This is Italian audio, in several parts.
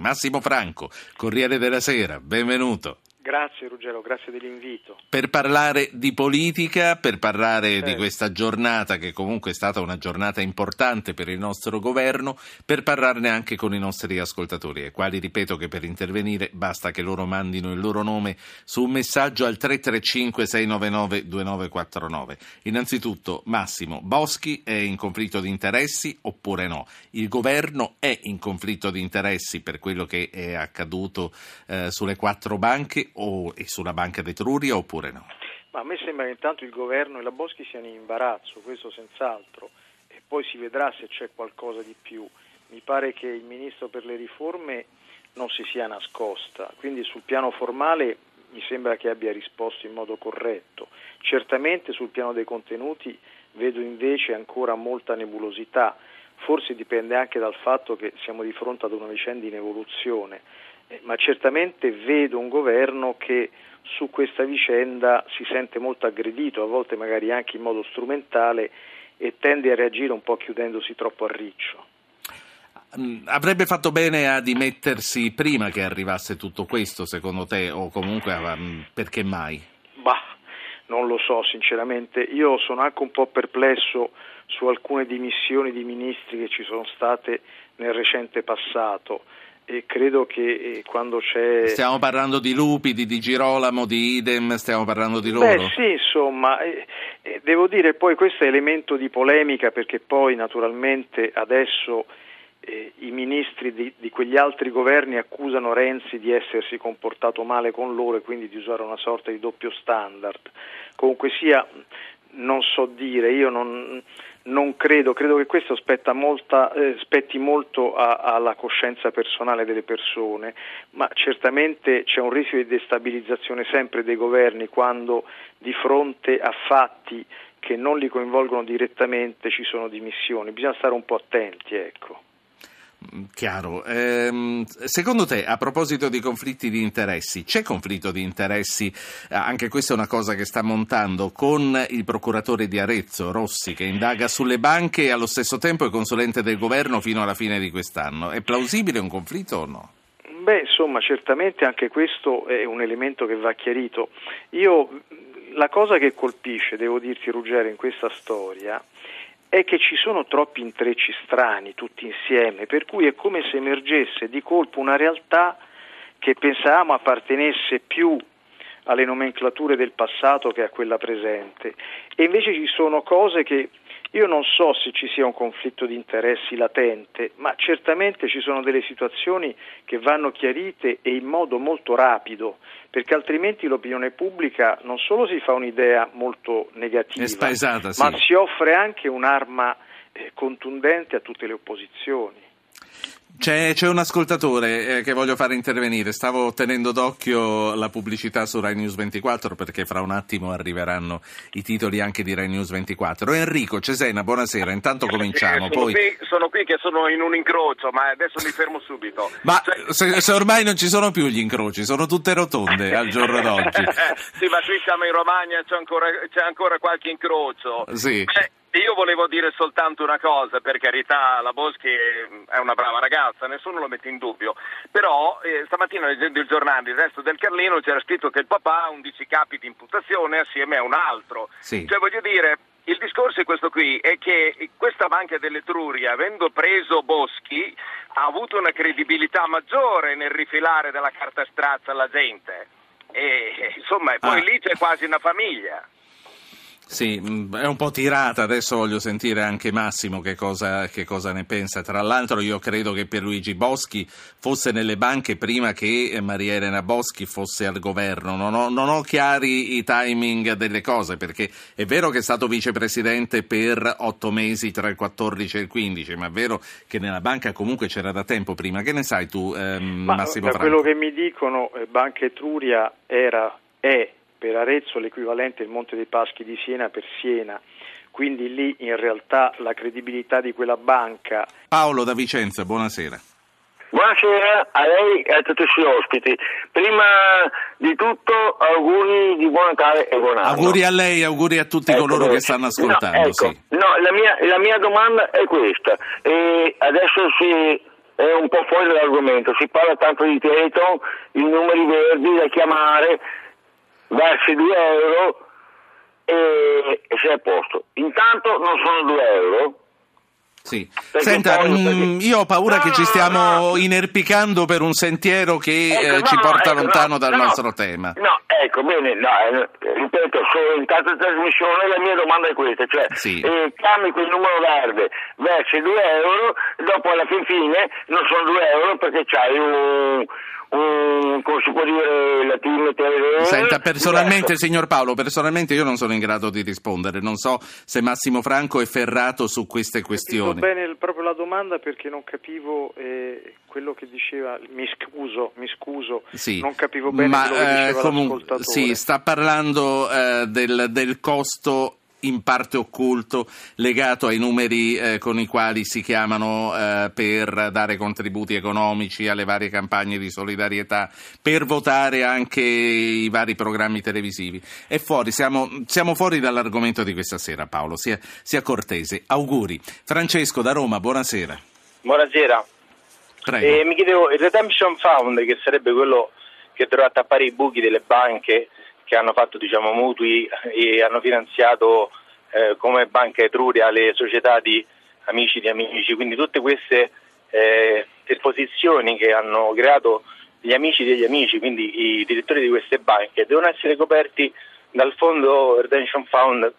Massimo Franco, Corriere della Sera, benvenuto. Grazie Ruggero, grazie dell'invito. Per parlare di politica, per parlare Certo. di questa giornata che comunque è stata una giornata importante per il nostro governo, per parlarne anche con i nostri ascoltatori, ai quali ripeto che per intervenire basta che loro mandino il loro nome su un messaggio al 335 699 2949. Innanzitutto Massimo, Boschi è in conflitto di interessi oppure no? Il governo è in conflitto di interessi per quello che è accaduto eh, sulle quattro banche o, e sulla banca d'Etruria oppure no? Ma a me sembra che intanto il governo e la Boschi siano in imbarazzo, questo senz'altro, e poi si vedrà se c'è qualcosa di più. Mi pare che il Ministro per le riforme non si sia nascosta, quindi sul piano formale mi sembra che abbia risposto in modo corretto. Certamente sul piano dei contenuti vedo invece ancora molta nebulosità, forse dipende anche dal fatto che siamo di fronte ad una vicenda in evoluzione, ma certamente vedo un governo che su questa vicenda si sente molto aggredito, a volte magari anche in modo strumentale e tende a reagire un po' chiudendosi troppo a riccio. Mm, Avrebbe fatto bene a dimettersi prima che arrivasse tutto questo, secondo te, o comunque mm, perché mai? Bah, non lo so sinceramente, io sono anche un po' perplesso su alcune dimissioni di ministri che ci sono state nel recente passato e credo che eh, quando c'è... Stiamo parlando di Lupi, di Girolamo, di Idem, stiamo parlando di loro? Beh sì, insomma, eh, eh, devo dire poi questo è elemento di polemica perché poi naturalmente adesso eh, i ministri di, di quegli altri governi accusano Renzi di essersi comportato male con loro e quindi di usare una sorta di doppio standard. Comunque sia, non so dire, io non, non credo, credo che questo molta, eh, spetti molto a- alla coscienza personale delle persone, ma certamente c'è un rischio di destabilizzazione sempre dei governi quando di fronte a fatti che non li coinvolgono direttamente ci sono dimissioni, bisogna stare un po' attenti, ecco. Chiaro. Ehm, secondo te, a proposito di conflitti di interessi, c'è conflitto di interessi, eh, anche questa è una cosa che sta montando, con il procuratore di Arezzo, Rossi, che indaga sulle banche e allo stesso tempo è consulente del governo fino alla fine di quest'anno. È plausibile un conflitto o no? Beh, insomma, certamente anche questo è un elemento che va chiarito. Io, la cosa che colpisce, devo dirti Ruggero, in questa storia è che ci sono troppi intrecci strani tutti insieme, per cui è come se emergesse di colpo una realtà che pensavamo appartenesse più alle nomenclature del passato che a quella presente. E invece ci sono cose che io non so se ci sia un conflitto di interessi latente, ma certamente ci sono delle situazioni che vanno chiarite e in modo molto rapido, perché altrimenti l'opinione pubblica non solo si fa un'idea molto negativa, spaesata, sì. ma si offre anche un'arma eh, contundente a tutte le opposizioni. C'è, c'è un ascoltatore eh, che voglio fare intervenire. Stavo tenendo d'occhio la pubblicità su Rai News 24 perché fra un attimo arriveranno i titoli anche di Rai News 24. Enrico Cesena, buonasera. Intanto cominciamo. sono, Poi... qui, sono qui che sono in un incrocio, ma adesso mi fermo subito. Ma Cioè- se, se ormai non ci sono più gli incroci, sono tutte rotonde al giorno d'oggi. sì, ma qui siamo in Romagna, c'è ancora, c'è ancora qualche incrocio. Sì. Beh, io volevo dire soltanto una cosa, per carità, la Boschi è una brava ragazza, nessuno lo mette in dubbio, però eh, stamattina leggendo il giornale, il resto del Carlino, c'era scritto che il papà ha 11 capi di imputazione assieme a un altro. Sì. Cioè voglio dire, il discorso è questo qui, è che questa banca dell'Etruria, avendo preso Boschi, ha avuto una credibilità maggiore nel rifilare della carta strazza alla gente. E insomma, poi Ah. lì c'è quasi una famiglia. Sì, mh, è un po' tirata, adesso voglio sentire anche Massimo che cosa, che cosa ne pensa. Tra l'altro io credo che Pierluigi Boschi fosse nelle banche prima che eh, Maria Elena Boschi fosse al governo. Non ho, non ho chiari i timing delle cose perché è vero che è stato vicepresidente per otto mesi tra il 14 e il 15, ma è vero che nella banca comunque c'era da tempo prima. Che ne sai tu, ehm, Ma Massimo da Franco? quello che mi dicono, eh, Banca Etruria era, è per Arezzo l'equivalente del Monte dei Paschi di Siena per Siena, quindi lì in realtà la credibilità di quella banca Paolo da Vicenza, buonasera. Buonasera a lei e a tutti i suoi ospiti. Prima di tutto auguri di buon Natale e buon anno. Auguri a lei, auguri a tutti Ecco, coloro che stanno ascoltando. No, ecco, sì. no, la, mia, la mia domanda è questa. E adesso si è un po' fuori dall'argomento, si parla tanto di Teleton, i numeri verdi da chiamare, versi 2 euro e, e sei a posto. Intanto non sono 2 euro, sì. Senta, mh, mm, io ho paura no, che ci stiamo no. inerpicando per un sentiero che ecco, eh, ci porta ecco, lontano dal nostro tema. No, ecco, bene, eh, ripeto, sono in tanta trasmissione, la mia domanda è questa, cioè sì. eh, chiami quel numero verde verso 2 euro, dopo alla fin fine non sono 2 euro perché c'hai un um, come si può dire, la team. Senta, personalmente, signor Paolo, personalmente io non sono in grado di rispondere, non so se Massimo Franco è ferrato su queste questioni. Non bene proprio la domanda perché non capivo eh, quello che diceva, mi scuso, mi scuso, sì, non capivo bene ma, quello che diceva eh, comunque, Sì, sta parlando eh, del, del costo in parte occulto legato ai numeri eh, con i quali si chiamano eh, per dare contributi economici alle varie campagne di solidarietà, per votare anche i vari programmi televisivi. È fuori, siamo, siamo fuori dall'argomento di questa sera Paolo, sia, sia cortese. Auguri. Francesco da Roma, buonasera. Buonasera. Eh, mi chiedevo, il Redemption Fund, che sarebbe quello che dovrà tappare i buchi delle banche che hanno fatto diciamo, mutui e hanno finanziato eh, come Banca Etruria le società di amici di amici, quindi tutte queste eh, esposizioni che hanno creato gli amici degli amici, quindi i direttori di queste banche, devono essere coperti dal fondo Redemption Fund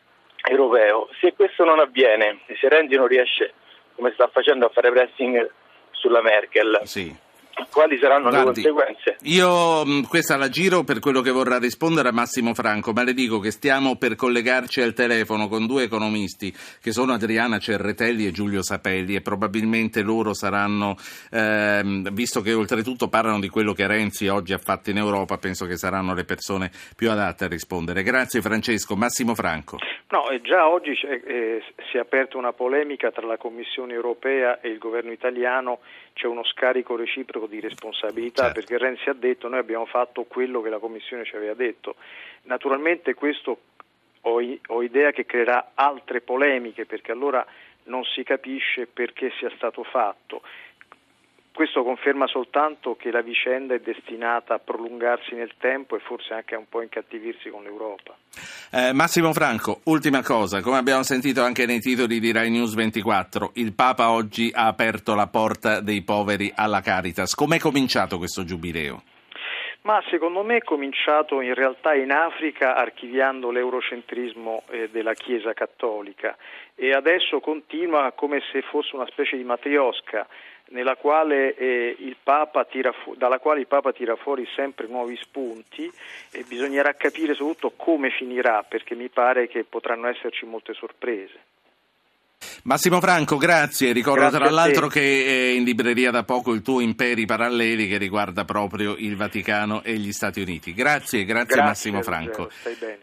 europeo. Se questo non avviene, se Renzi non riesce, come sta facendo, a fare pressing sulla Merkel, sì quali saranno Guardi, le conseguenze? Io questa la giro per quello che vorrà rispondere a Massimo Franco, ma le dico che stiamo per collegarci al telefono con due economisti che sono Adriana Cerretelli e Giulio Sapelli e probabilmente loro saranno, ehm, visto che oltretutto parlano di quello che Renzi oggi ha fatto in Europa, penso che saranno le persone più adatte a rispondere. Grazie Francesco. Massimo Franco. No, già oggi eh, si è aperta una polemica tra la Commissione europea e il governo italiano c'è uno scarico reciproco di responsabilità certo. perché Renzi ha detto noi abbiamo fatto quello che la Commissione ci aveva detto. Naturalmente questo ho, ho idea che creerà altre polemiche perché allora non si capisce perché sia stato fatto. Questo conferma soltanto che la vicenda è destinata a prolungarsi nel tempo e forse anche a un po' incattivirsi con l'Europa. Eh, Massimo Franco, ultima cosa, come abbiamo sentito anche nei titoli di Rai News 24, il Papa oggi ha aperto la porta dei poveri alla Caritas. Com'è cominciato questo giubileo? Ma secondo me è cominciato in realtà in Africa archiviando l'eurocentrismo eh, della Chiesa cattolica e adesso continua come se fosse una specie di matriosca quale, eh, fu- dalla quale il Papa tira fuori sempre nuovi spunti e bisognerà capire soprattutto come finirà, perché mi pare che potranno esserci molte sorprese. Massimo Franco, grazie. Ricordo grazie tra l'altro che è in libreria da poco il tuo Imperi Paralleli che riguarda proprio il Vaticano e gli Stati Uniti. Grazie, grazie, grazie Massimo Franco. Stai bene.